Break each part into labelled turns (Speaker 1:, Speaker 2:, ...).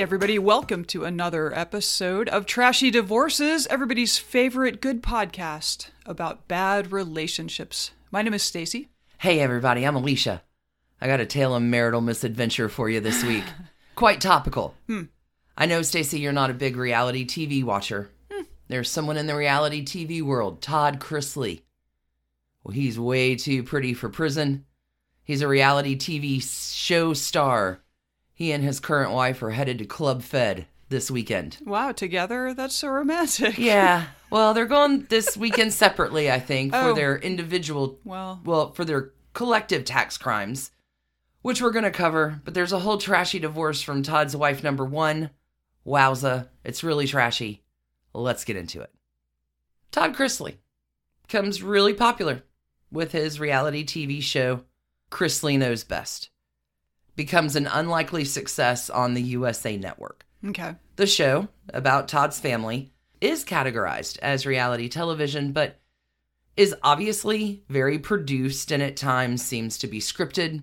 Speaker 1: Hey, everybody, welcome to another episode of Trashy Divorces, everybody's favorite good podcast about bad relationships. My name is Stacy.
Speaker 2: Hey everybody, I'm Alicia. I got a tale of marital misadventure for you this week. Quite topical. Hmm. I know, Stacy, you're not a big reality TV watcher. Hmm. There's someone in the reality TV world, Todd Chrisley. Well, he's way too pretty for prison. He's a reality TV show star. He and his current wife are headed to Club Fed this weekend.
Speaker 1: Wow, together? That's so romantic.
Speaker 2: Yeah, well, they're going this weekend separately, I think, for
Speaker 1: Oh.
Speaker 2: their individual
Speaker 1: Well,
Speaker 2: well, for their collective tax crimes, which we're going to cover. But there's a whole trashy divorce from Todd's wife number one. Wowza, it's really trashy. Let's get into it. Todd Chrisley becomes really popular with his reality TV show, Chrisley Knows Best. Becomes an unlikely success on the USA Network.
Speaker 1: okay.
Speaker 2: The show, about Todd's family, is categorized as reality television, but is obviously very produced and at times seems to be scripted.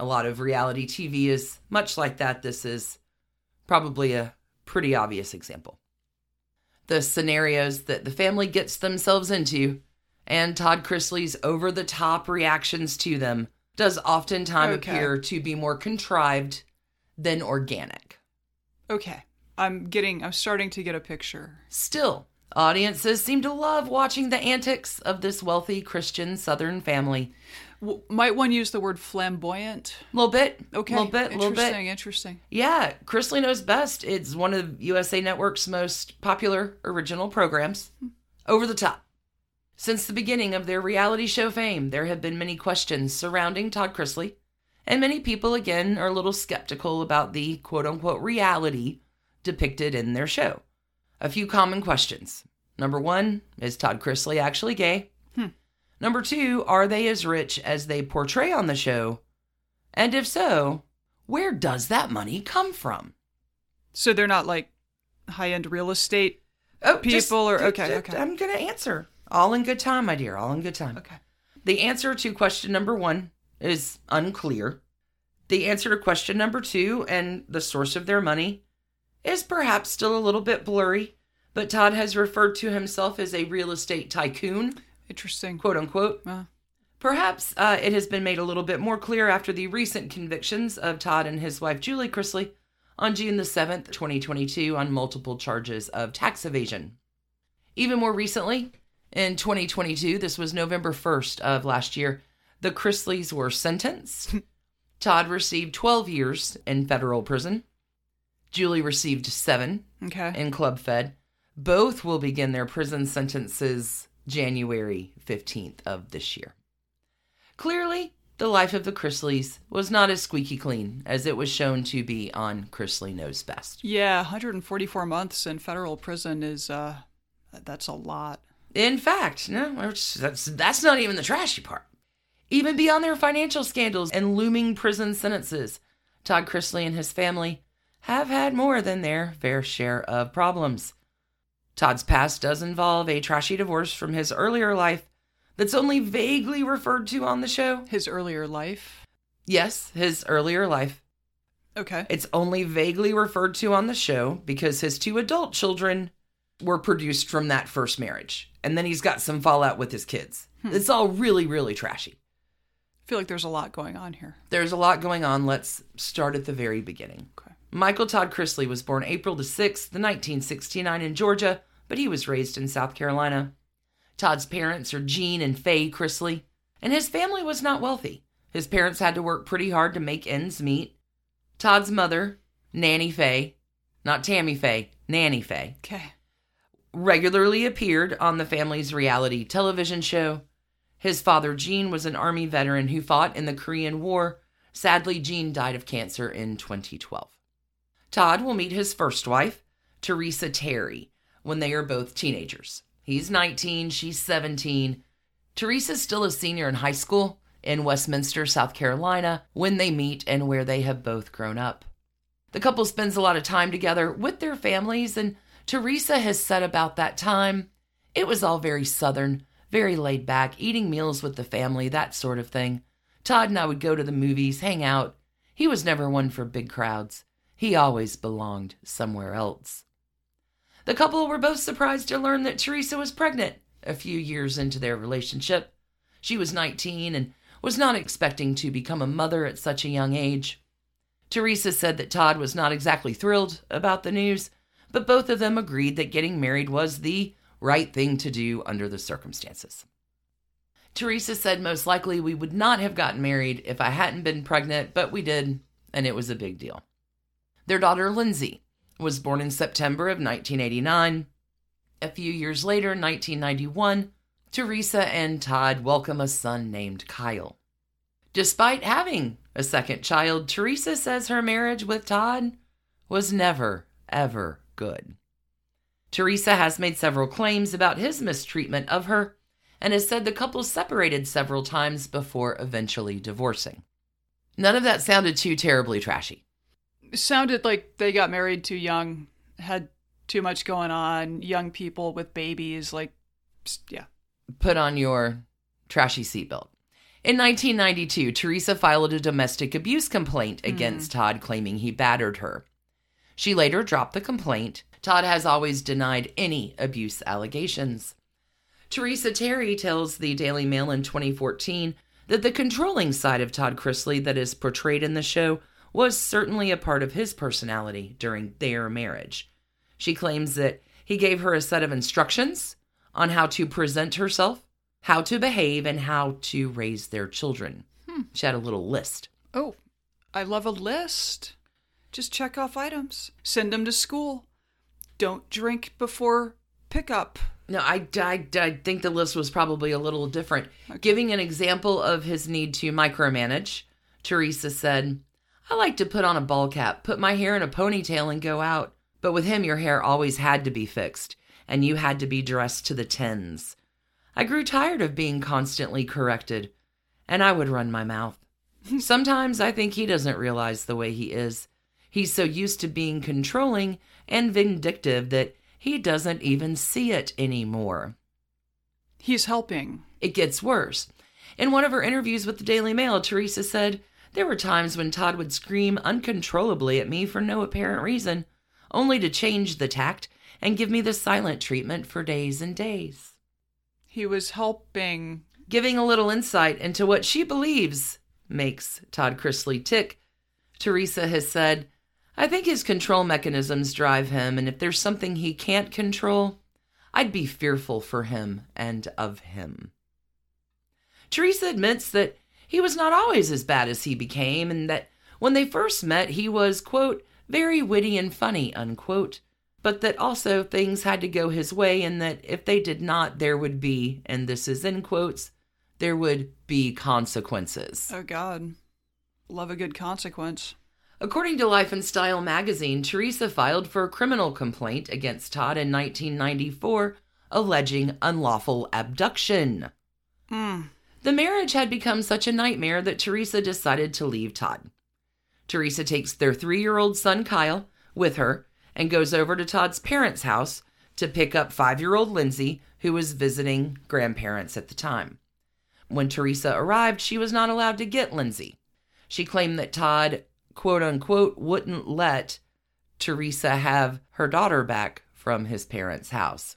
Speaker 2: A lot of reality TV is much like that. This is probably a pretty obvious example. The scenarios that the family gets themselves into and Todd Chrisley's over the top reactions to them does oftentimes
Speaker 1: Okay.
Speaker 2: appear to be more contrived than organic.
Speaker 1: Okay. I'm getting, I'm starting to get a picture.
Speaker 2: Still, audiences seem to love watching the antics of this wealthy Christian Southern family.
Speaker 1: W- might one use the word flamboyant?
Speaker 2: A little bit,
Speaker 1: Okay.
Speaker 2: A little bit, little
Speaker 1: interesting,
Speaker 2: bit.
Speaker 1: interesting.
Speaker 2: Yeah, Chrisley Knows Best. It's one of USA Network's most popular original programs. Hmm. Over the top. Since the beginning of their reality show fame, there have been many questions surrounding Todd Chrisley, and many people, again, are a little skeptical about the quote unquote reality depicted in their show. A few common questions. Number one, is Todd Chrisley actually gay? Hmm. Number two, are they as rich as they portray on the show? And if so, where does that money come from?
Speaker 1: So they're not like high end real estate?
Speaker 2: Oh,
Speaker 1: People or- okay, okay.
Speaker 2: I'm going to answer. All in good time, my dear. All in good time.
Speaker 1: Okay.
Speaker 2: The answer to question number one is unclear. The answer to question number two and the source of their money is perhaps still a little bit blurry, but Todd has referred to himself as a real estate tycoon,
Speaker 1: Interesting.
Speaker 2: quote unquote.
Speaker 1: Uh,
Speaker 2: Perhaps uh, it has been made a little bit more clear after the recent convictions of Todd and his wife Julie Chrisley on June the 7th, 2022, on multiple charges of tax evasion. Even more recently, in 2022, this was November 1st of last year, the Chrisleys were sentenced. Todd received 12 years in federal prison. Julie received seven
Speaker 1: okay.
Speaker 2: in Club Fed. Both will begin their prison sentences January 15th of this year. Clearly, the life of the Chrisleys was not as squeaky clean as it was shown to be on Chrisley Knows Best.
Speaker 1: Yeah, 144 months in federal prison is, uh, that's a lot.
Speaker 2: In fact, no, that's, that's, not even the trashy part. Even beyond their financial scandals and looming prison sentences, Todd Chrisley and his family have had more than their fair share of problems. Todd's past does involve a trashy divorce from his earlier life that's only vaguely referred to on the show.
Speaker 1: His earlier life.
Speaker 2: Yes, his earlier life.
Speaker 1: Okay.
Speaker 2: It's only vaguely referred to on the show because his two adult children were produced from that first marriage. And then he's got some fallout with his kids. Hmm. It's all really, really trashy.
Speaker 1: I feel like there's a lot going on here.
Speaker 2: There's a lot going on. Let's start at the very beginning.
Speaker 1: Okay.
Speaker 2: Michael Todd Chrisley was born April the 6th, 1969 in Georgia, but he was raised in South Carolina. Todd's parents are Gene and Faye Chrisley, and his family was not wealthy. His parents had to work pretty hard to make ends meet. Todd's mother, Nanny Faye, not Tammy Faye, Nanny Faye,
Speaker 1: Okay.
Speaker 2: Regularly appeared on the family's reality television show. His father, Gene, was an Army veteran who fought in the Korean War. Sadly, Gene died of cancer in 2012. Todd will meet his first wife, Teresa Terry, when they are both teenagers. He's 19, she's 17. Teresa's still a senior in high school in Westminster, South Carolina, when they meet and where they have both grown up. The couple spends a lot of time together with their families, and Teresa has said about that time it was all very southern, very laid back, eating meals with the family, that sort of thing. Todd and I would go to the movies, hang out. He was never one for big crowds. He always belonged somewhere else. The couple were both surprised to learn that Teresa was pregnant a few years into their relationship. She was 19 and was not expecting to become a mother at such a young age. Teresa said that Todd was not exactly thrilled about the news, but both of them agreed that getting married was the right thing to do under the circumstances. Teresa said most likely we would not have gotten married if I hadn't been pregnant, but we did, and it was a big deal. Their daughter, Lindsay, was born in September of 1989. A few years later, 1991, Teresa and Todd welcome a son named Kyle. Despite having a second child, Teresa says her marriage with Todd was never, ever good. Teresa has made several claims about his mistreatment of her and has said the couple separated several times before eventually divorcing. None of that sounded too terribly trashy.
Speaker 1: Sounded like they got married too young, had too much going on, young people with babies, like, yeah.
Speaker 2: Put on your trashy seatbelt. In 1992, Teresa filed a domestic abuse complaint hmm. against Todd, claiming he battered her. She later dropped the complaint. Todd has always denied any abuse allegations. Teresa Terry tells the Daily Mail in 2014 that the controlling side of Todd Chrisley that is portrayed in the show was certainly a part of his personality during their marriage. She claims that he gave her a set of instructions on how to present herself, how to behave, and how to raise their children. Hmm. She had a little list.
Speaker 1: Oh, I love a list. Just check off items, send them to school. Don't drink before pickup.
Speaker 2: No, I, I, I think the list was probably a little different. Giving an example of his need to micromanage, Teresa said, I like to put on a ball cap, put my hair in a ponytail, and go out. But with him, your hair always had to be fixed, and you had to be dressed to the tens. I grew tired of being constantly corrected, and I would run my mouth. Sometimes I think he doesn't realize the way he is. He's so used to being controlling and vindictive that he doesn't even see it anymore.
Speaker 1: He's helping.
Speaker 2: It gets worse. In one of her interviews with the Daily Mail, Teresa said, There were times when Todd would scream uncontrollably at me for no apparent reason, only to change the tact and give me the silent treatment for days and days.
Speaker 1: He was helping.
Speaker 2: Giving a little insight into what she believes makes Todd Chrisley tick, Teresa has said, I think his control mechanisms drive him, and if there's something he can't control, I'd be fearful for him and of him. Teresa admits that he was not always as bad as he became, and that when they first met, he was, quote, very witty and funny, unquote, but that also things had to go his way, and that if they did not, there would be, and this is in quotes, there would be consequences.
Speaker 1: Oh, God. Love a good consequence.
Speaker 2: According to Life and Style magazine, Teresa filed for a criminal complaint against Todd in 1994, alleging unlawful abduction.
Speaker 1: Mm.
Speaker 2: The marriage had become such a nightmare that Teresa decided to leave Todd. Teresa takes their three year old son Kyle with her and goes over to Todd's parents' house to pick up five year old Lindsay, who was visiting grandparents at the time. When Teresa arrived, she was not allowed to get Lindsay. She claimed that Todd, quote unquote, wouldn't let Teresa have her daughter back from his parents' house.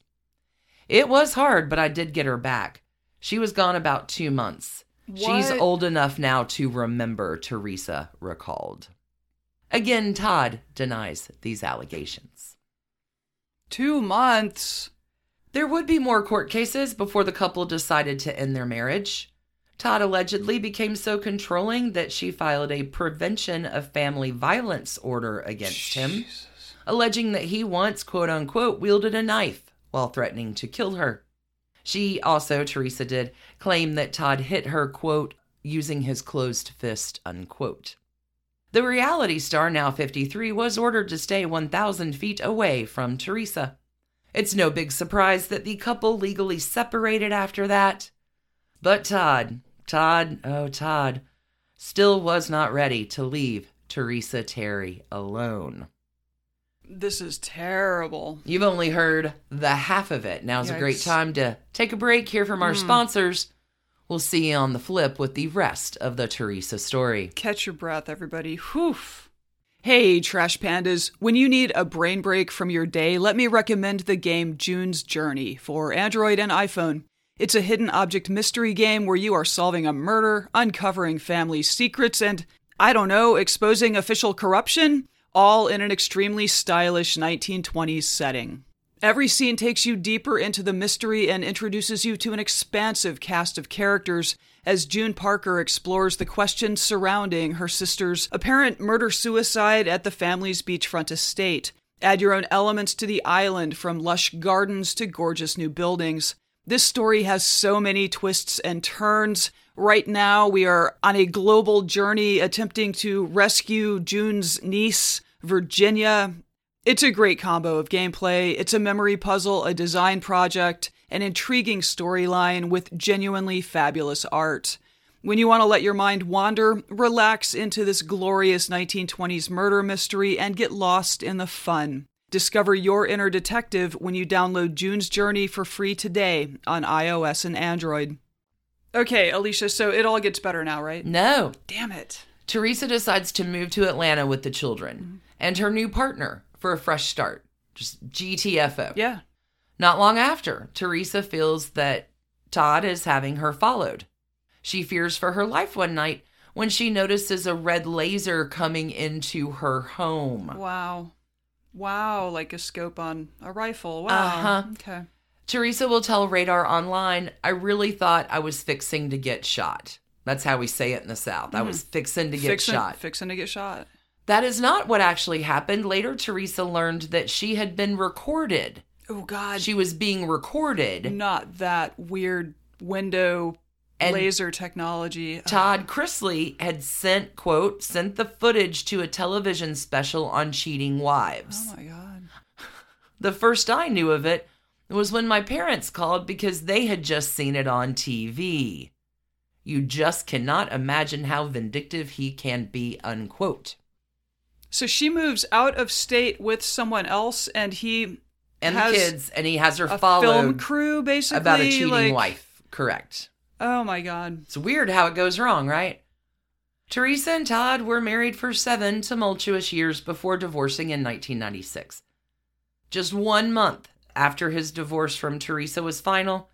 Speaker 2: It was hard, but I did get her back. She was gone about two months. She's old enough now to remember, Teresa recalled. Again, Todd denies these allegations.
Speaker 1: Two months.
Speaker 2: There would be more court cases before the couple decided to end their marriage. Todd allegedly became so controlling that she filed a prevention of family violence order against him, alleging that he once, quote unquote, wielded a knife while threatening to kill her. She also, Teresa did, claim that Todd hit her, quote, using his closed fist, unquote. The reality star, now 53, was ordered to stay 1,000 feet away from Teresa. It's no big surprise that the couple legally separated after that. But Todd, Todd, oh Todd, still was not ready to leave Teresa Terry alone.
Speaker 1: This is terrible.
Speaker 2: You've only heard the half of it. Now's a great time to take a break, hear from our hmm. sponsors. We'll see you on the flip with the rest of the Teresa story.
Speaker 1: Catch your breath, everybody. Whew. Hey, Trash Pandas. When you need a brain break from your day, let me recommend the game June's Journey for Android and iPhone. It's a hidden object mystery game where you are solving a murder, uncovering family secrets, and, I don't know, exposing official corruption, all in an extremely stylish 1920s setting. Every scene takes you deeper into the mystery and introduces you to an expansive cast of characters as June Parker explores the questions surrounding her sister's apparent murder suicide at the family's beachfront estate. Add your own elements to the island, from lush gardens to gorgeous new buildings. This story has so many twists and turns. Right now, we are on a global journey attempting to rescue June's niece, Virginia. It's a great combo of gameplay. It's a memory puzzle, a design project, an intriguing storyline with genuinely fabulous art. When you want to let your mind wander, relax into this glorious 1920s murder mystery and get lost in the fun. Discover your inner detective when you download June's Journey for free today on iOS and Android. Okay, Alicia, so it all gets better now, right?
Speaker 2: No.
Speaker 1: Damn it.
Speaker 2: Teresa decides to move to Atlanta with the children mm-hmm. and her new partner for a fresh start. Just GTFO.
Speaker 1: Yeah.
Speaker 2: Not long after, Teresa feels that Todd is having her followed. She fears for her life one night when she notices a red laser coming into her home.
Speaker 1: Wow. Wow, like a scope on a rifle. Wow.
Speaker 2: Uh-huh.
Speaker 1: Okay.
Speaker 2: Teresa will tell Radar Online, I really thought I was fixing to get shot. That's how we say it in the South. I was fixing to get
Speaker 1: fixing,
Speaker 2: shot.
Speaker 1: Fixing to get shot.
Speaker 2: That is not what actually happened. Later, Teresa learned that she had been recorded.
Speaker 1: Oh God.
Speaker 2: She was being recorded.
Speaker 1: Not that weird window
Speaker 2: And-
Speaker 1: laser technology. Uh-huh.
Speaker 2: Todd Chrisley had sent, quote, sent the footage to a television special on cheating wives.
Speaker 1: Oh my God.
Speaker 2: The first I knew of it was when my parents called because they had just seen it on TV. You just cannot imagine how vindictive he can be, unquote.
Speaker 1: So she moves out of state with someone else, and he
Speaker 2: And
Speaker 1: has
Speaker 2: the kids, and he has her
Speaker 1: a
Speaker 2: followed
Speaker 1: film crew, basically
Speaker 2: about a cheating
Speaker 1: like-
Speaker 2: wife. Correct.
Speaker 1: Oh my God.
Speaker 2: It's weird how it goes wrong, right? Teresa and Todd were married for seven tumultuous years before divorcing in 1996. Just one month after his divorce from Teresa was final,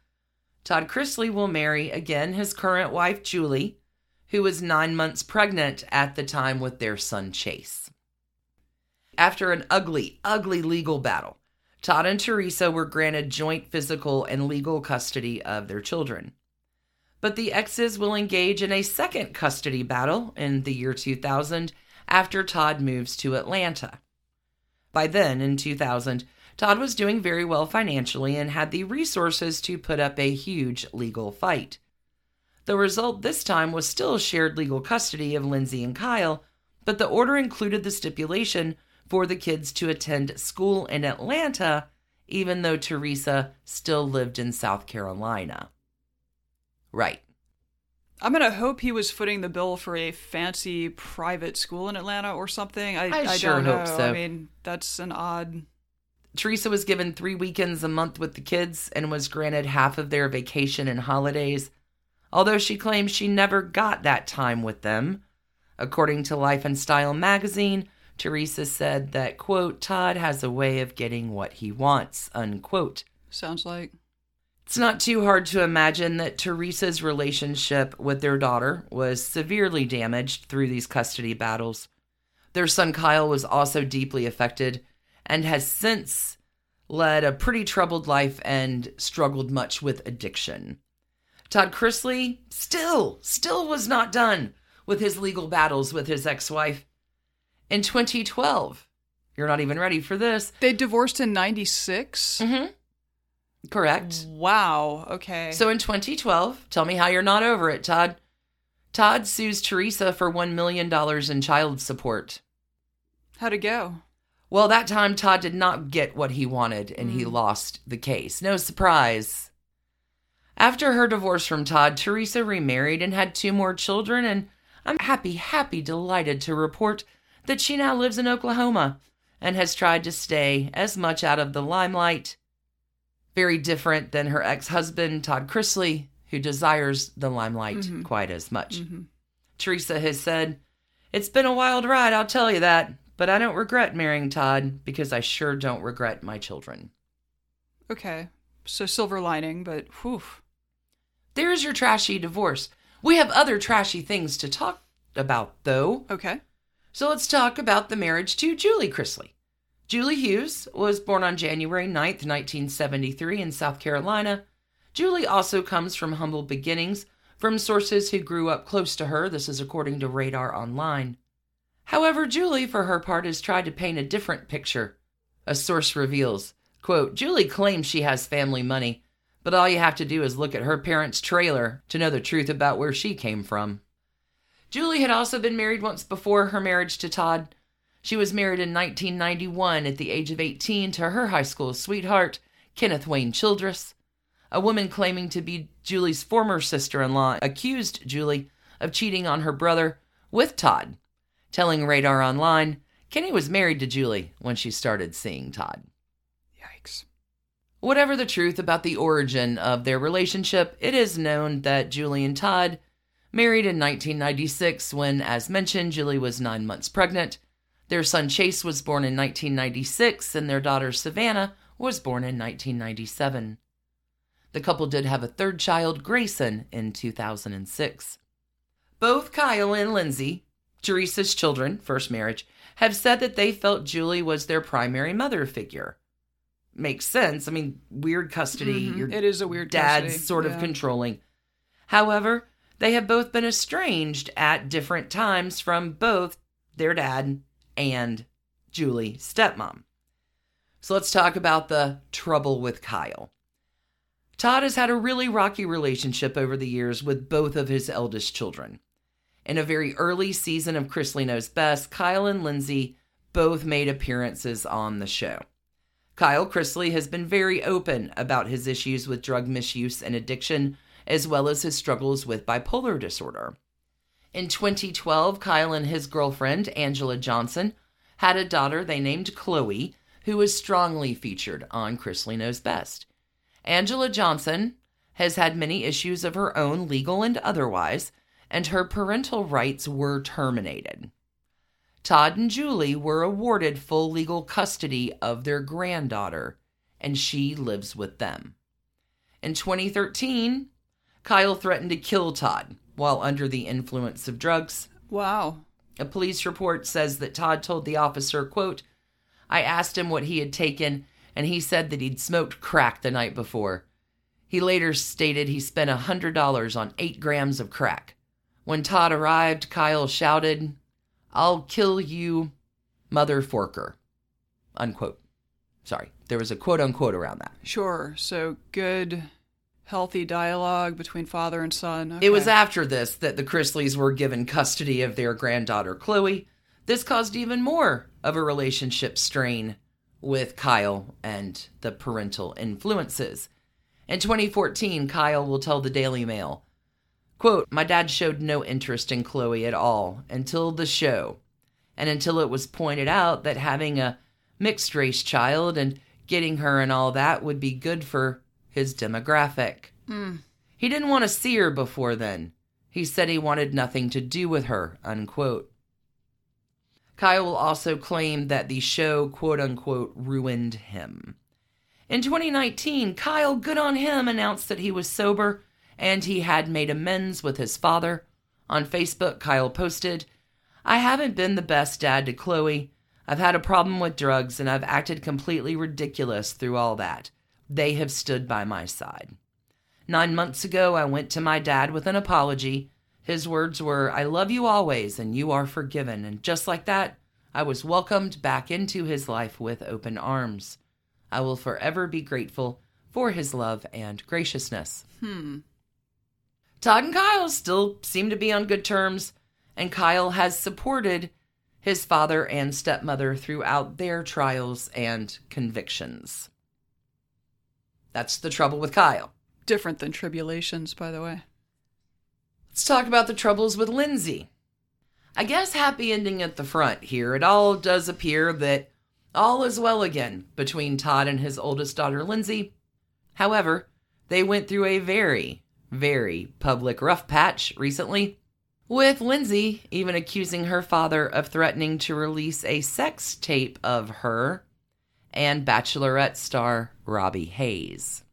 Speaker 2: Todd Chrisley will marry again his current wife, Julie, who was nine months pregnant at the time with their son, Chase. After an ugly, ugly legal battle, Todd and Teresa were granted joint physical and legal custody of their children. But the exes will engage in a second custody battle in the year 2000 after Todd moves to Atlanta. By then, in 2000, Todd was doing very well financially and had the resources to put up a huge legal fight. The result this time was still shared legal custody of Lindsay and Kyle, but the order included the stipulation for the kids to attend school in Atlanta, even though Teresa still lived in South Carolina. Right.
Speaker 1: I'm gonna hope he was footing the bill for a fancy private school in Atlanta or something. I,
Speaker 2: I sure
Speaker 1: don't
Speaker 2: hope
Speaker 1: know.
Speaker 2: so.
Speaker 1: I mean, that's an odd.
Speaker 2: Teresa was given three weekends a month with the kids and was granted half of their vacation and holidays, although she claims she never got that time with them. According to Life and Style magazine, Teresa said that, quote, Todd has a way of getting what he wants, unquote.
Speaker 1: Sounds like.
Speaker 2: It's not too hard to imagine that Teresa's relationship with their daughter was severely damaged through these custody battles. Their son Kyle was also deeply affected and has since led a pretty troubled life and struggled much with addiction. Todd Chrisley still, still was not done with his legal battles with his ex wife. In 2012, you're not even ready for this.
Speaker 1: They divorced in '96.
Speaker 2: Mm-hmm. Correct.
Speaker 1: Wow. Okay.
Speaker 2: So in 2012, tell me how you're not over it, Todd. Todd sues Teresa for $1 million in child support.
Speaker 1: how'd it go?
Speaker 2: Well, that time Todd did not get what he wanted and he mm. lost the case. No surprise. After her divorce from Todd, Teresa remarried and had two more children, and I'm happy, happy, delighted to report that she now lives in Oklahoma and has tried to stay as much out of the limelight. Very different than her ex husband, Todd Chrisley, who desires the limelight mm-hmm. quite as much. Mm-hmm. Teresa has said, It's been a wild ride, I'll tell you that, but I don't regret marrying Todd because I sure don't regret my children.
Speaker 1: Okay. So silver lining, but whew.
Speaker 2: There's your trashy divorce. We have other trashy things to talk about, though.
Speaker 1: Okay.
Speaker 2: So let's talk about the marriage to Julie Chrisley. Julie Hughes was born on January 9th, 1973, in South Carolina. Julie also comes from humble beginnings from sources who grew up close to her. This is according to Radar Online. However, Julie, for her part, has tried to paint a different picture. A source reveals, quote, Julie claims she has family money, but all you have to do is look at her parents' trailer to know the truth about where she came from. Julie had also been married once before her marriage to Todd. She was married in 1991 at the age of 18 to her high school sweetheart, Kenneth Wayne Childress. A woman claiming to be Julie's former sister in law accused Julie of cheating on her brother with Todd, telling Radar Online Kenny was married to Julie when she started seeing Todd.
Speaker 1: Yikes.
Speaker 2: Whatever the truth about the origin of their relationship, it is known that Julie and Todd married in 1996 when, as mentioned, Julie was nine months pregnant. Their son Chase was born in 1996, and their daughter Savannah was born in 1997. The couple did have a third child, Grayson, in 2006. Both Kyle and Lindsay, Teresa's children, first marriage, have said that they felt Julie was their primary mother figure. Makes sense. I mean, weird custody.
Speaker 1: Mhm.
Speaker 2: Your
Speaker 1: It is a weird
Speaker 2: dad's
Speaker 1: custody,
Speaker 2: sort of controlling. However, they have both been estranged at different times from both their dad and Julie, stepmom. So let's talk about the trouble with Kyle. Todd has had a really rocky relationship over the years with both of his eldest children. In a very early season of Chrisley Knows Best, Kyle and Lindsay both made appearances on the show. Kyle Chrisley has been very open about his issues with drug misuse and addiction, as well as his struggles with bipolar disorder. In 2012, Kyle and his girlfriend, Angela Johnson, had a daughter they named Chloe, who was strongly featured on Chrisley Knows Best. Angela Johnson has had many issues of her own, legal and otherwise, and her parental rights were terminated. Todd and Julie were awarded full legal custody of their granddaughter, and she lives with them. In 2013, Kyle threatened to kill Todd while under the influence of drugs.
Speaker 1: Wow.
Speaker 2: A police report says that Todd told the officer, quote, I asked him what he had taken, and he said that he'd smoked crack the night before. He later stated he spent a $100 on 8 grams of crack. When Todd arrived, Kyle shouted, I'll kill you, mother forker. Unquote. Sorry, there was a quote unquote around that.
Speaker 1: Sure. So good, healthy dialogue between father and son.
Speaker 2: It was after this that the Chrisleys were given custody of their granddaughter, Chloe. This caused even more of a relationship strain with Kyle and the parental influences. In 2014, Kyle will tell the Daily Mail, quote, My dad showed no interest in Chloe at all until the show, and until it was pointed out that having a mixed race child and getting her and all that would be good for his demographic. Hmm. He didn't want to see her before then. He said he wanted nothing to do with her, unquote. Kyle also claimed that the show, quote unquote, ruined him. In 2019, Kyle, good on him, announced that he was sober and he had made amends with his father. On Facebook, Kyle posted, I haven't been the best dad to Chloe. I've had a problem with drugs and I've acted completely ridiculous through all that. They have stood by my side. Nine months ago, I went to my dad with an apology. His words were, I love you always and you are forgiven. And just like that, I was welcomed back into his life with open arms. I will forever be grateful for his love and graciousness.
Speaker 1: Hmm.
Speaker 2: Todd and Kyle still seem to be on good terms, and Kyle has supported his father and stepmother throughout their trials and convictions. That's the trouble with Kyle.
Speaker 1: Different than tribulations, by the way.
Speaker 2: Let's talk about the troubles with Lindsay. I guess happy ending at the front here. It all does appear that all is well again between Todd and his oldest daughter, Lindsay. However, they went through a very, very public rough patch recently With Lindsay even accusing her father of threatening to release a sex tape of her and Bachelorette star Robby Hayes.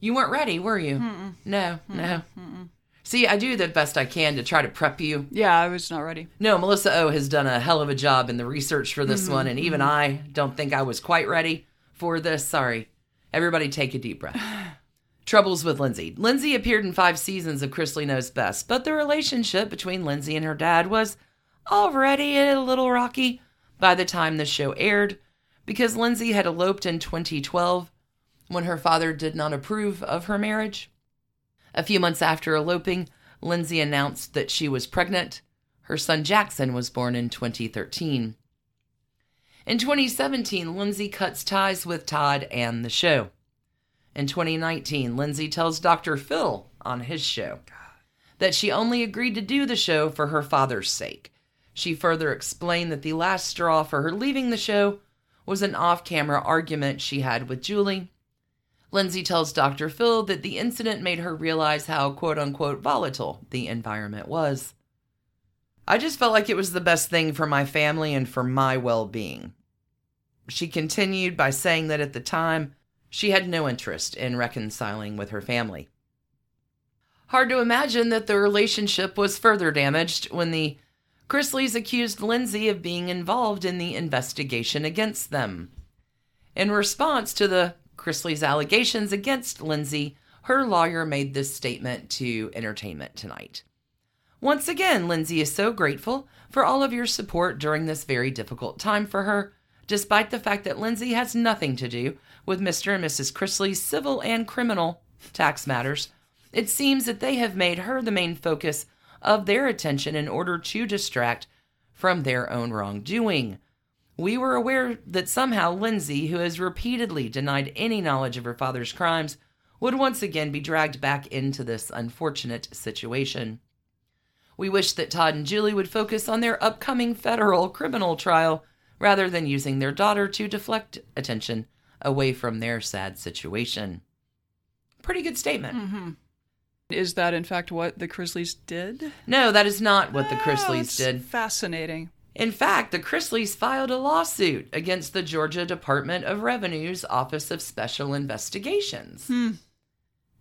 Speaker 2: You weren't ready, were you?
Speaker 1: Mm-mm.
Speaker 2: No, no.
Speaker 1: Mm-mm.
Speaker 2: See, I do the best I can to try to prep you.
Speaker 1: Yeah, I was not ready.
Speaker 2: No, Melissa O has done a hell of a job in the research for this
Speaker 1: Mhm,
Speaker 2: one, and even I don't think I was quite ready for this. Sorry. Everybody take a deep breath. Troubles with Lindsay. Lindsay appeared in five seasons of Chrisley Knows Best, but the relationship between Lindsay and her dad was already a little rocky by the time the show aired because Lindsay had eloped in 2012 when her father did not approve of her marriage. A few months after eloping, Lindsay announced that she was pregnant. Her son Jackson was born in 2013. In 2017, Lindsay cuts ties with Todd and the show. In 2019, Lindsay tells Dr. Phil on his show that she only agreed to do the show for her father's sake. She further explained that the last straw for her leaving the show was an off camera argument she had with Julie. Lindsay tells Dr. Phil that the incident made her realize how quote unquote volatile the environment was. I just felt like it was the best thing for my family and for my well being. She continued by saying that at the time, she had no interest in reconciling with her family. Hard to imagine that the relationship was further damaged when the Chrisleys accused Lindsay of being involved in the investigation against them. In response to the Chrisley's allegations against Lindsay, her lawyer made this statement to Entertainment Tonight. Once again, Lindsay is so grateful for all of your support during this very difficult time for her, despite the fact that Lindsay has nothing to do with Mr. and Mrs. Chrisley's civil and criminal tax matters. It seems that they have made her the main focus of their attention in order to distract from their own wrongdoing. We were aware that somehow Lindsay, who has repeatedly denied any knowledge of her father's crimes, would once again be dragged back into this unfortunate situation. We wish that Todd and Julie would focus on their upcoming federal criminal trial rather than using their daughter to deflect attention away from their sad situation. Pretty good statement.
Speaker 1: Mm-hmm. Is that in fact what the Chrisleys did?
Speaker 2: No, that is not what the
Speaker 1: Ah,
Speaker 2: Chrisleys
Speaker 1: that's
Speaker 2: did.
Speaker 1: Fascinating.
Speaker 2: In fact, the Chrisleys filed a lawsuit against the Georgia Department of Revenue's Office of Special Investigations.
Speaker 1: Hmm.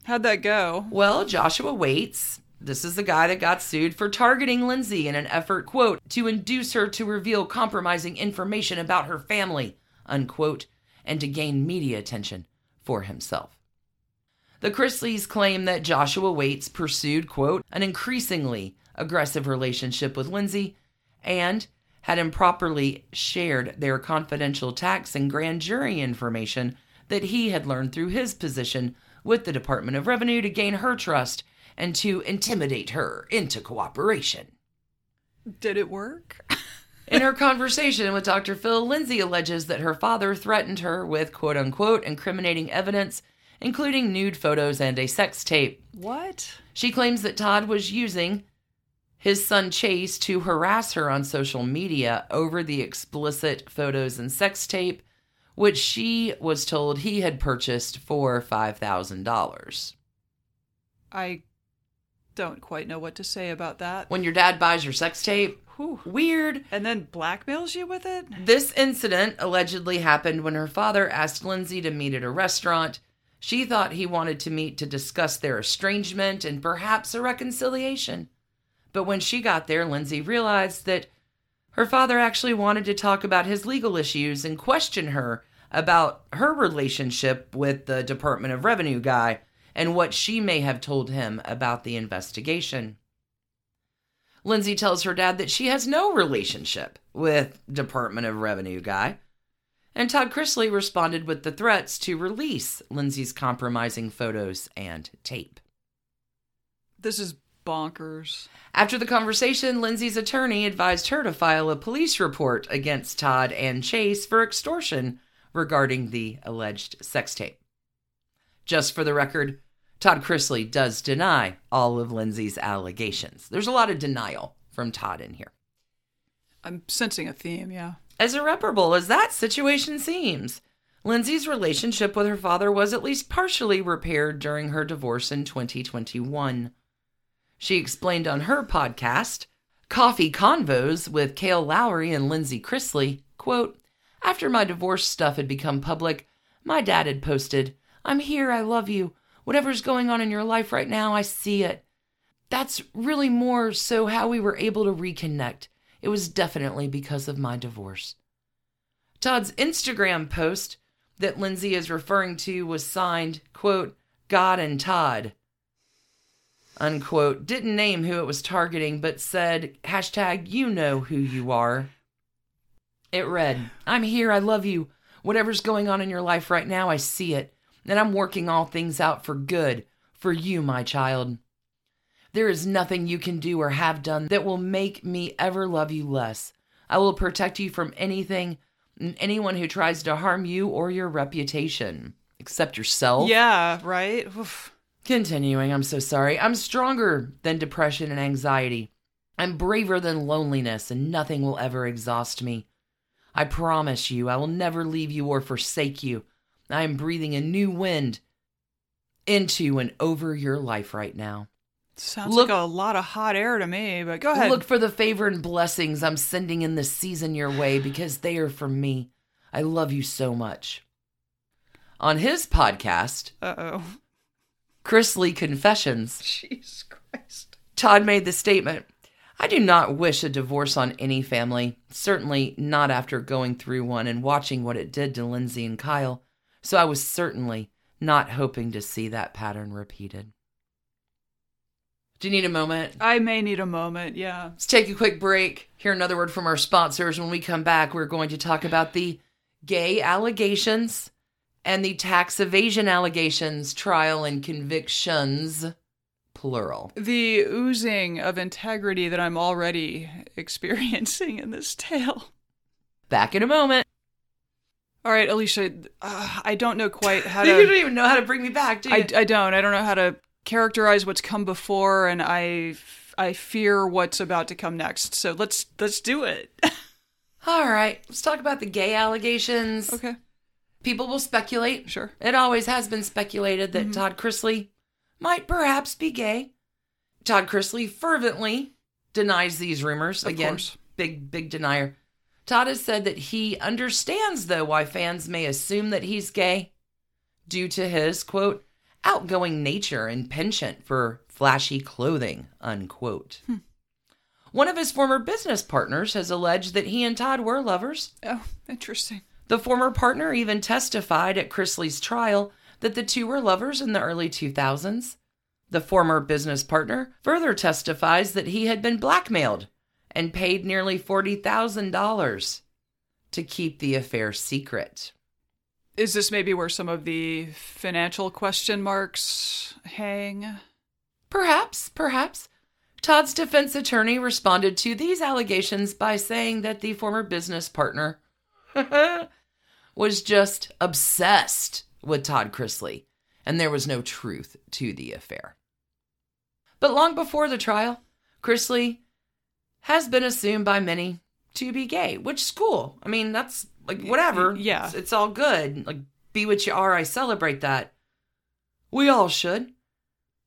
Speaker 1: How'd that go?
Speaker 2: Well, Joshua Waites, this is the guy that got sued for targeting Lindsay in an effort, quote, to induce her to reveal compromising information about her family, unquote, and to gain media attention for himself. The Chrisleys claim that Joshua Waites pursued, quote, an increasingly aggressive relationship with Lindsay and had improperly shared their confidential tax and grand jury information that he had learned through his position with the Department of Revenue to gain her trust and to intimidate her into cooperation.
Speaker 1: Did it work?
Speaker 2: In her conversation with Dr. Phil, Lindsay alleges that her father threatened her with quote unquote incriminating evidence, including nude photos and a sex tape.
Speaker 1: What?
Speaker 2: She claims that Todd was using his son Chase to harass her on social media over the explicit photos and sex tape, which she was told he had purchased for $5,000.
Speaker 1: I don't quite know what to say about that.
Speaker 2: When your dad buys your sex tape,
Speaker 1: Whew.
Speaker 2: weird.
Speaker 1: And then blackmails you with it?
Speaker 2: This incident allegedly happened when her father asked Lindsay to meet at a restaurant. She thought he wanted to meet to discuss their estrangement and perhaps a reconciliation. But when she got there, Lindsay realized that her father actually wanted to talk about his legal issues and question her about her relationship with the Department of Revenue guy and what she may have told him about the investigation. Lindsay tells her dad that she has no relationship with Department of Revenue guy. And Todd Chrisley responded with the threats to release Lindsay's compromising photos and tape.
Speaker 1: This is bonkers.
Speaker 2: After the conversation, Lindsay's attorney advised her to file a police report against Todd and Chase for extortion regarding the alleged sex tape. Just for the record, Todd Chrisley does deny all of Lindsay's allegations. There's a lot of denial from Todd in here.
Speaker 1: I'm sensing a theme, yeah.
Speaker 2: As irreparable as that situation seems, Lindsay's relationship with her father was at least partially repaired during her divorce in 2021. She explained on her podcast, Coffee Convos with Kail Lowry and Lindsay Chrisley, quote, After my divorce stuff had become public, my dad had posted, I'm here, I love you. Whatever's going on in your life right now, I see it. That's really more so how we were able to reconnect. It was definitely because of my divorce. Todd's Instagram post that Lindsay is referring to was signed, quote, God and Todd, unquote. Didn't name who it was targeting, but said, hashtag, you know who you are. It read, I'm here, I love you. Whatever's going on in your life right now, I see it. And I'm working all things out for good, for you, my child. There is nothing you can do or have done that will make me ever love you less. I will protect you from anything and anyone who tries to harm you or your reputation, except yourself.
Speaker 1: Yeah, right? Oof.
Speaker 2: Continuing, I'm so sorry. I'm stronger than depression and anxiety. I'm braver than loneliness, and nothing will ever exhaust me. I promise you, I will never leave you or forsake you. I am breathing a new wind into and over your life right now.
Speaker 1: Sounds
Speaker 2: Look-
Speaker 1: like a lot of hot air to me, but go ahead.
Speaker 2: Look for the favor and blessings I'm sending in this season your way because they are from me. I love you so much. On his podcast,
Speaker 1: Uh oh.
Speaker 2: Chrisley Confessions,
Speaker 1: Jesus Christ.
Speaker 2: Todd made the statement I do not wish a divorce on any family, certainly not after going through one and watching what it did to Lindsay and Kyle, so I was certainly not hoping to see that pattern repeated. Do you need a moment?
Speaker 1: I may need a moment, yeah.
Speaker 2: Let's take a quick break. Hear another word from our sponsors. When we come back, we're going to talk about the gay allegations and the tax evasion allegations, trial and convictions, plural.
Speaker 1: The oozing of integrity that I'm already experiencing in this tale.
Speaker 2: Back in a moment.
Speaker 1: All right, Alicia, uh, I don't know quite how
Speaker 2: you don't
Speaker 1: to.
Speaker 2: even know how to bring me back, do you?
Speaker 1: I, I don't. I don't know how to characterize what's come before, and I I fear what's about to come next. So let's let's do it.
Speaker 2: All right, let's talk about the gay allegations.
Speaker 1: okay,
Speaker 2: People will speculate.
Speaker 1: sure.
Speaker 2: It always has been speculated that mm-hmm. Todd Chrisley might perhaps be gay. Todd Chrisley fervently denies these rumors.
Speaker 1: Of
Speaker 2: Again,
Speaker 1: course.
Speaker 2: big, big denier. Todd has said that he understands, though, why fans may assume that he's gay due to his, quote, outgoing nature and penchant for flashy clothing, unquote. Hmm. One of his former business partners has alleged that he and Todd were lovers.
Speaker 1: Oh, interesting.
Speaker 2: The former partner even testified at Chrisley's trial that the two were lovers in the early 2000s. The former business partner further testifies that he had been blackmailed and paid nearly $40,000 to keep the affair secret.
Speaker 1: Is this maybe where some of the financial question marks hang?
Speaker 2: Perhaps, perhaps. Todd's defense attorney responded to these allegations by saying that the former business partner was just obsessed with Todd Chrisley, and there was no truth to the affair. But long before the trial, Chrisley has been assumed by many to be gay, which is cool. I mean, that's like whatever.
Speaker 1: Yeah.
Speaker 2: It's, it's all good. Like, be what you are. I celebrate that. We all should.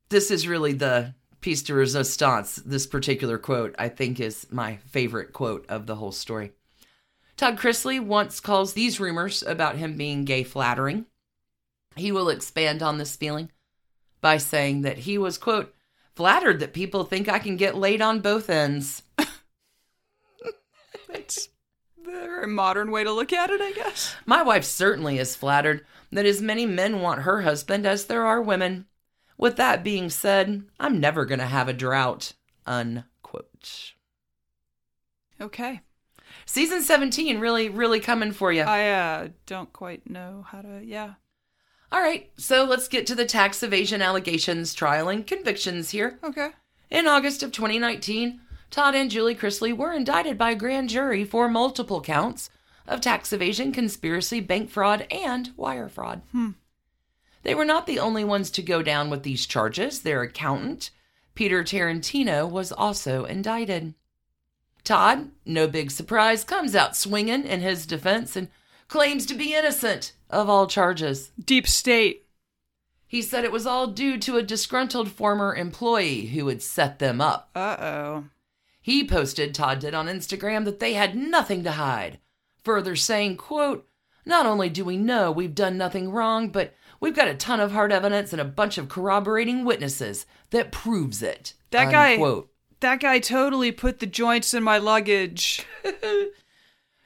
Speaker 2: This is really the piece de resistance. This particular quote, I think, is my favorite quote of the whole story. Todd Chrisley once calls these rumors about him being gay flattering. He will expand on this feeling by saying that he was, quote, flattered that people think I can get laid on both ends.
Speaker 1: It's very modern way to look at it, I guess.
Speaker 2: My wife certainly is flattered that as many men want her husband as there are women. With that being said, I'm never going to have a drought. Unquote.
Speaker 1: Okay.
Speaker 2: Season 17 really, really coming for you.
Speaker 1: I uh, don't quite know how to. Yeah.
Speaker 2: All right, so let's get to the tax evasion allegations, trial, and convictions here.
Speaker 1: Okay.
Speaker 2: In August of 2019, Todd and Julie Chrisley were indicted by a grand jury for multiple counts of tax evasion, conspiracy, bank fraud, and wire fraud. They were not the only ones to go down with these charges. Their accountant, Peter Tarantino, was also indicted. Todd, no big surprise, comes out swinging in his defense and claims to be innocent of all charges.
Speaker 1: Deep state.
Speaker 2: He said it was all due to a disgruntled former employee who had set them up.
Speaker 1: Uh oh.
Speaker 2: He posted, Todd did on Instagram, that they had nothing to hide. Further saying, quote, Not only do we know we've done nothing wrong, but we've got a ton of hard evidence and a bunch of corroborating witnesses that proves it.
Speaker 1: That guy-
Speaker 2: Unquote.
Speaker 1: That guy totally put the joints in my luggage.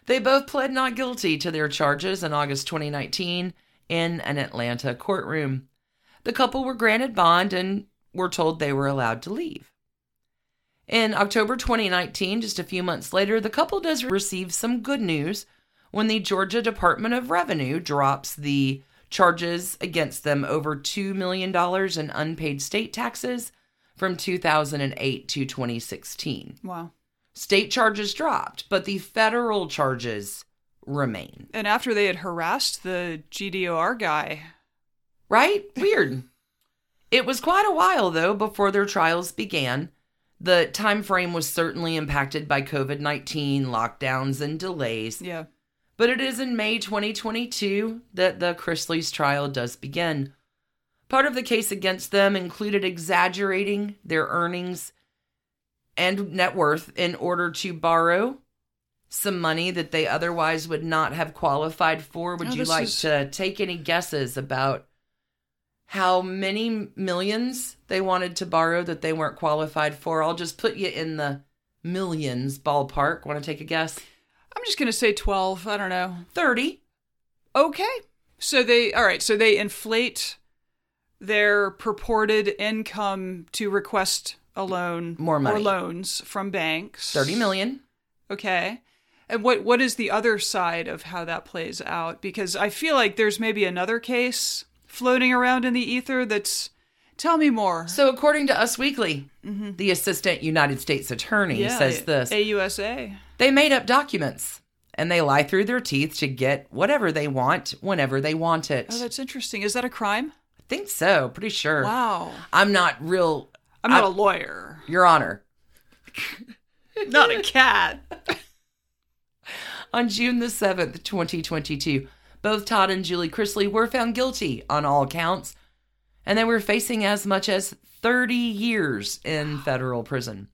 Speaker 2: They both pled not guilty to their charges in August 2019 in an Atlanta courtroom. The couple were granted bond and were told they were allowed to leave. In October 2019, just a few months later, the couple does receive some good news when the Georgia Department of Revenue drops the charges against them over $2 million in unpaid state taxes from 2008 to 2016.
Speaker 1: Wow.
Speaker 2: State charges dropped, but the federal charges remain.
Speaker 1: And after they had harassed the GDOR guy.
Speaker 2: Right? Weird. it was quite a while though before their trials began. The time frame was certainly impacted by COVID-19 lockdowns and delays,
Speaker 1: Yeah.
Speaker 2: but it is in May 2022 that the Chrisleys trial does begin. Part of the case against them included exaggerating their earnings and net worth in order to borrow some money that they otherwise would not have qualified for. Would
Speaker 1: Oh,
Speaker 2: you like
Speaker 1: is-
Speaker 2: to take any guesses about how many millions they wanted to borrow that they weren't qualified for? I'll just put you in the millions ballpark. Want to take a guess?
Speaker 1: I'm just going to say 12. I don't know.
Speaker 2: 30.
Speaker 1: Okay. So they, all right. So they inflate their purported income to request a loan
Speaker 2: More money.
Speaker 1: or loans from banks.
Speaker 2: 30 million.
Speaker 1: Okay. And what what is the other side of how that plays out? Because I feel like there's maybe another case floating around in the ether that's tell me more.
Speaker 2: So, according to Us Weekly, mm-hmm. the assistant United States attorney says this
Speaker 1: AUSA.
Speaker 2: they made up documents and they lie through their teeth to get whatever they want whenever they want it.
Speaker 1: Oh, that's interesting. Is that a crime?
Speaker 2: I think so, pretty sure.
Speaker 1: Wow.
Speaker 2: I'm not real,
Speaker 1: I'm not
Speaker 2: I-
Speaker 1: a lawyer.
Speaker 2: Your Honor.
Speaker 1: Not a cat.
Speaker 2: On June the 7th, 2022, both Todd and Julie Chrisley were found guilty on all counts, and they were facing as much as 30 years in federal prison.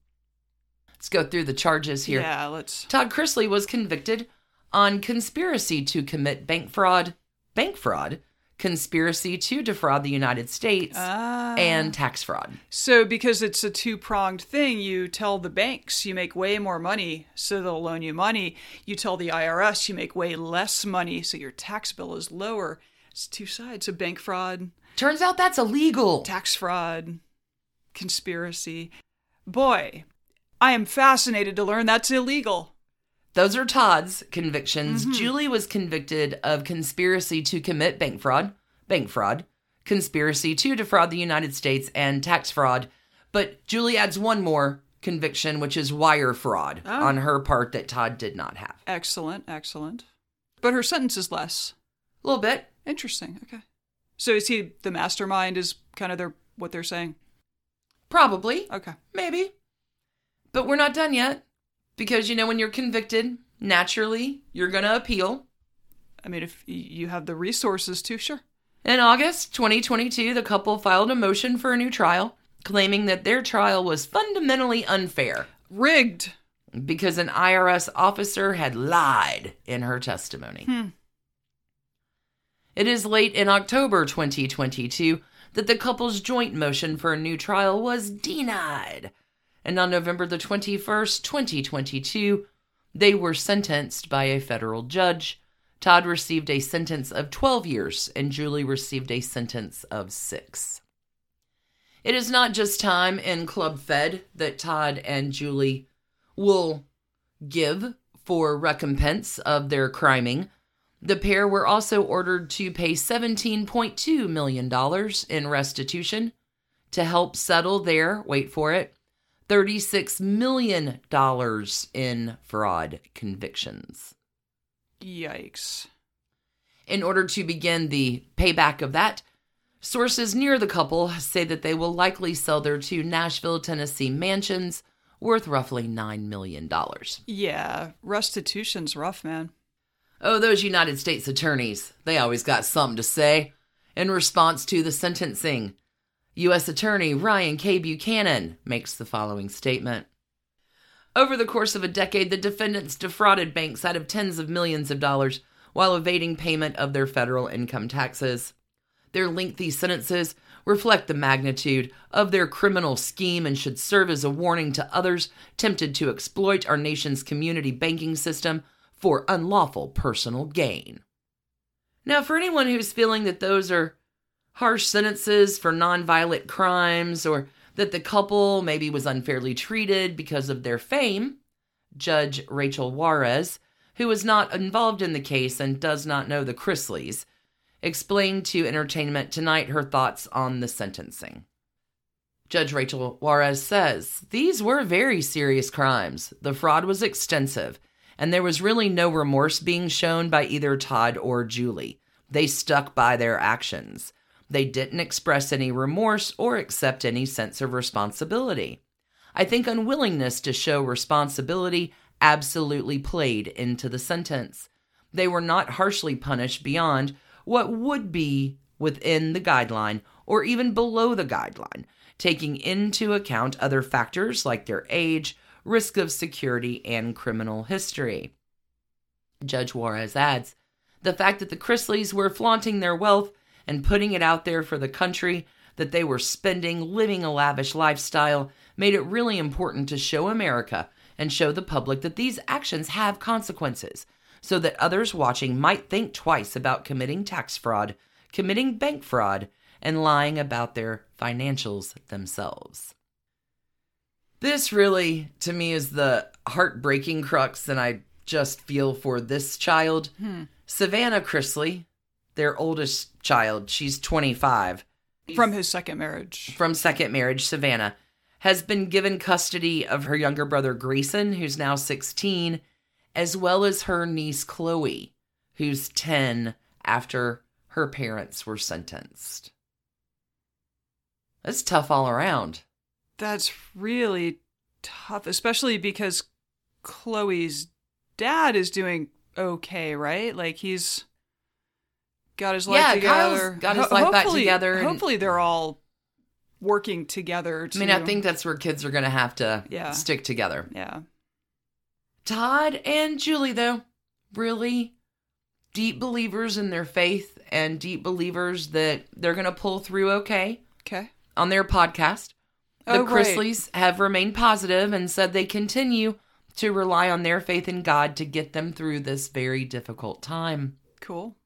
Speaker 2: Let's go through the charges here.
Speaker 1: Yeah, let's
Speaker 2: Todd Chrisley was convicted on conspiracy to commit bank fraud, bank fraud, conspiracy to defraud the United States,
Speaker 1: Ah.
Speaker 2: and tax fraud.
Speaker 1: So, because it's a two pronged thing, you tell the banks you make way more money, so they'll loan you money. You tell the IRS you make way less money, so your tax bill is lower. It's two sides of bank fraud,
Speaker 2: Turns out that's illegal.
Speaker 1: tax fraud, conspiracy. Boy, I am fascinated to learn that's illegal.
Speaker 2: Those are Todd's convictions.
Speaker 1: Mm-hmm.
Speaker 2: Julie was convicted of conspiracy to commit bank fraud, bank fraud, conspiracy to defraud the United States, and tax fraud. But Julie adds one more conviction, which is wire fraud
Speaker 1: Oh.
Speaker 2: on her part that Todd did not have.
Speaker 1: Excellent, excellent. But her sentence is less.
Speaker 2: A little bit.
Speaker 1: Interesting. Okay. So is he the mastermind? Is kind of their what they're saying?
Speaker 2: Probably.
Speaker 1: Okay.
Speaker 2: Maybe. But we're not done yet. Because, you know, when you're convicted, naturally, you're going to appeal.
Speaker 1: I mean, if you have the resources to, sure.
Speaker 2: In August 2022, the couple filed a motion for a new trial, claiming that their trial was fundamentally unfair
Speaker 1: Rigged.
Speaker 2: because an IRS officer had lied in her testimony. Hmm. It is late in October 2022 that the couple's joint motion for a new trial was denied. And on November the 21st, 2022, they were sentenced by a federal judge. Todd received a sentence of 12 years and Julie received a sentence of 6. It is not just time in Club Fed that Todd and Julie will give for recompense of their criming. The pair were also ordered to pay $17.2 million in restitution to help settle their, wait for it, $36 million in fraud convictions.
Speaker 1: Yikes.
Speaker 2: In order to begin the payback of that, sources near the couple say that they will likely sell their two Nashville, Tennessee mansions worth roughly $9 million.
Speaker 1: Yeah, restitution's rough, man.
Speaker 2: Oh, those United States attorneys, they always got something to say. In response to the sentencing, U.S. Attorney Ryan K. Buchanan makes the following statement. Over the course of a decade, the defendants defrauded banks out of tens of millions of dollars while evading payment of their federal income taxes. Their lengthy sentences reflect the magnitude of their criminal scheme and should serve as a warning to others tempted to exploit our nation's community banking system for unlawful personal gain. Now, for anyone who's feeling that those are harsh sentences for nonviolent crimes or that the couple maybe was unfairly treated because of their fame, Judge Rachel Juarez, who was not involved in the case and does not know the Chrisleys, explained to Entertainment Tonight her thoughts on the sentencing. Judge Rachel Juarez says these were very serious crimes. The fraud was extensive, and there was really no remorse being shown by either Todd or Julie. They stuck by their actions. They didn't express any remorse or accept any sense of responsibility. I think unwillingness to show responsibility absolutely played into the sentence. They were not harshly punished beyond what would be within the guideline or even below the guideline, taking into account other factors like their age, risk of security, and criminal history. Judge Juarez adds the fact that the Chrisleys were flaunting their wealth and putting it out there for the country that they were spending living a lavish lifestyle made it really important to show America and show the public that these actions have consequences so that others watching might think twice about committing tax fraud, committing bank fraud, and lying about their financials themselves. This really, to me, is the heartbreaking crux and I just feel for this child.
Speaker 1: Hmm.
Speaker 2: Savannah Chrisley, their oldest child, she's 25.
Speaker 1: From his second marriage.
Speaker 2: From second marriage, Savannah has been given custody of her younger brother Grayson, who's now 16, as well as her niece Chloe, who's 10 after her parents were sentenced. That's tough all around.
Speaker 1: That's really tough, especially because Chloe's dad is doing okay, right? Like he's got his life
Speaker 2: Yeah,
Speaker 1: together.
Speaker 2: Kyle's got his life back together and-
Speaker 1: Hopefully, they're all working together. To,
Speaker 2: I mean, I think that's where kids are going to have to
Speaker 1: Yeah.
Speaker 2: stick together.
Speaker 1: yeah,
Speaker 2: Todd and Julie, though, really deep believers in their faith and deep believers that they're going to pull through okay
Speaker 1: okay.
Speaker 2: on their podcast. The
Speaker 1: Oh.
Speaker 2: Chrisleys have remained positive and said they continue to rely on their faith in God to get them through this very difficult time.
Speaker 1: Cool.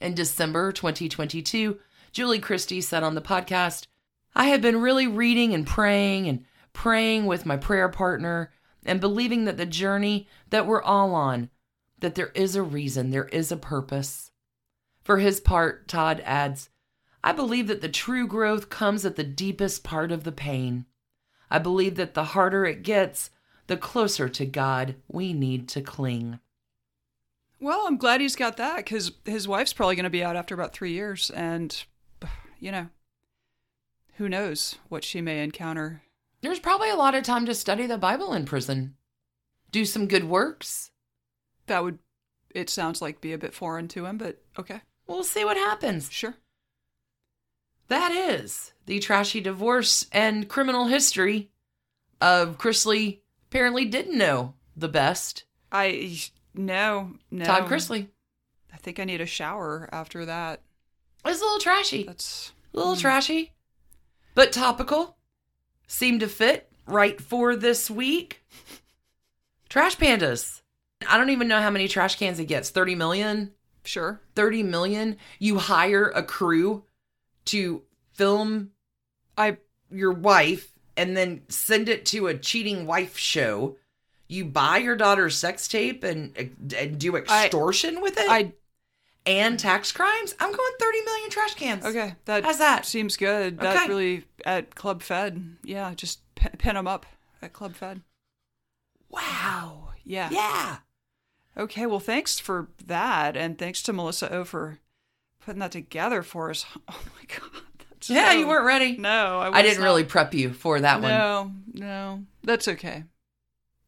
Speaker 2: In December 2022, Julie Chrisley said on the podcast, I have been really reading and praying and praying with my prayer partner and believing that the journey that we're all on, that there is a reason, there is a purpose. For his part, Todd adds, I believe that the true growth comes at the deepest part of the pain. I believe that the harder it gets, the closer to God we need to cling.
Speaker 1: Well, I'm glad he's got that because his wife's probably going to be out after about three years, and you know, who knows what she may encounter.
Speaker 2: There's probably a lot of time to study the Bible in prison. Do some good works.
Speaker 1: That would, it sounds like, be a bit foreign to him, but okay,
Speaker 2: We'll see what happens.
Speaker 1: sure.
Speaker 2: That is the trashy divorce and criminal history of Chrisley apparently didn't know the best.
Speaker 1: I no no.
Speaker 2: Todd Chrisley.
Speaker 1: I think I need a shower after that.
Speaker 2: It's a little trashy.
Speaker 1: That's
Speaker 2: A little
Speaker 1: Mm.
Speaker 2: trashy. But topical. Seemed to fit right for this week. Trash pandas. I don't even know how many trash cans it gets. 30 million?
Speaker 1: sure.
Speaker 2: 30 million? You hire a crew to film
Speaker 1: I
Speaker 2: your wife and then send it to a cheating wife show. You buy your daughter's sex tape and, and do extortion with it
Speaker 1: I
Speaker 2: and tax crimes. I'm going 30 million trash cans.
Speaker 1: okay. That
Speaker 2: How's that?
Speaker 1: seems good. That
Speaker 2: Okay.
Speaker 1: really at Club Fed. Yeah, just pin them up at Club Fed.
Speaker 2: Wow.
Speaker 1: Yeah.
Speaker 2: Yeah.
Speaker 1: Okay, well, thanks for that, and thanks to Melissa O for putting that together for us. Oh my god, that's
Speaker 2: Yeah,
Speaker 1: so-
Speaker 2: you weren't ready.
Speaker 1: No, I,
Speaker 2: I didn't
Speaker 1: not.
Speaker 2: really prep you for that one.
Speaker 1: No, no, that's okay.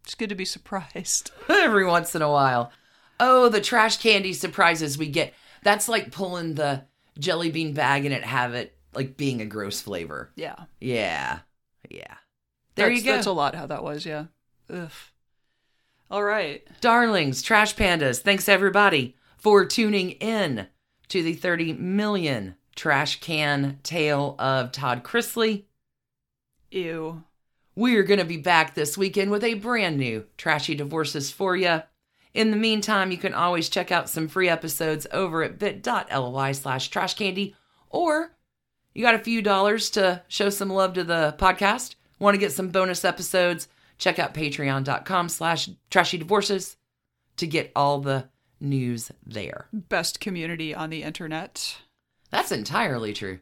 Speaker 1: It's good to be surprised.
Speaker 2: Every once in a while. Oh, the trash candy surprises we get. That's like pulling the jelly bean bag and it have it like being a gross flavor.
Speaker 1: Yeah.
Speaker 2: Yeah. Yeah. There
Speaker 1: That's-
Speaker 2: you go.
Speaker 1: That's a lot how that was, yeah. Ugh. All right.
Speaker 2: Darlings, trash pandas, thanks everybody for tuning in to the 30 million trash can tale of Todd Chrisley.
Speaker 1: Ew.
Speaker 2: We're going to be back this weekend with a brand new Trashy Divorces for you. In the meantime, you can always check out some free episodes over at bit.ly slash trash candy, or you got a few dollars to show some love to the podcast, want to get some bonus episodes, check out patreon.com slash trashy divorces to get all the news there.
Speaker 1: Best community on the internet.
Speaker 2: That's entirely true.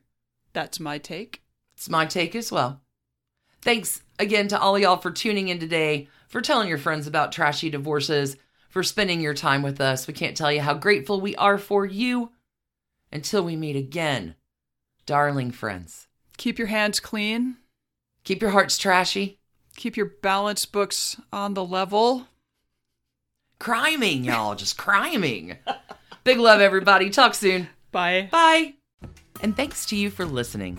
Speaker 1: That's my take.
Speaker 2: It's my take as well. Thanks again to all y'all for tuning in today, for telling your friends about trashy divorces, for spending your time with us. We can't tell you how grateful we are for you. Until we meet again, darling friends,
Speaker 1: Keep your hands clean.
Speaker 2: keep your hearts trashy.
Speaker 1: Keep your balance books on the level.
Speaker 2: Criming, y'all, just criming. Big love, everybody. Talk soon.
Speaker 1: Bye.
Speaker 2: Bye. And thanks to you for listening.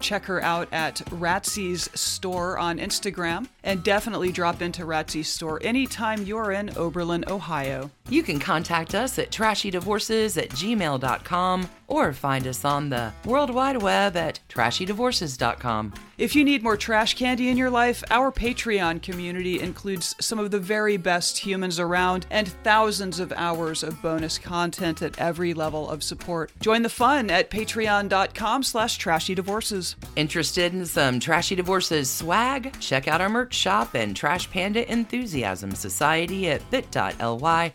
Speaker 1: Check her out at Ratsy's store on Instagram. And definitely drop into Ratsy's store anytime you're in Oberlin, Ohio.
Speaker 2: You can contact us at trashydivorces at gmail.com or find us on the World Wide Web at trashydivorces.com.
Speaker 1: If you need more trash candy in your life, our Patreon community includes some of the very best humans around and thousands of hours of bonus content at every level of support. Join the fun at patreon.com slash trashydivorces.
Speaker 2: Interested in some Trashy Divorces swag? Check out our merch shop and Trash Panda Enthusiasm Society at bit.ly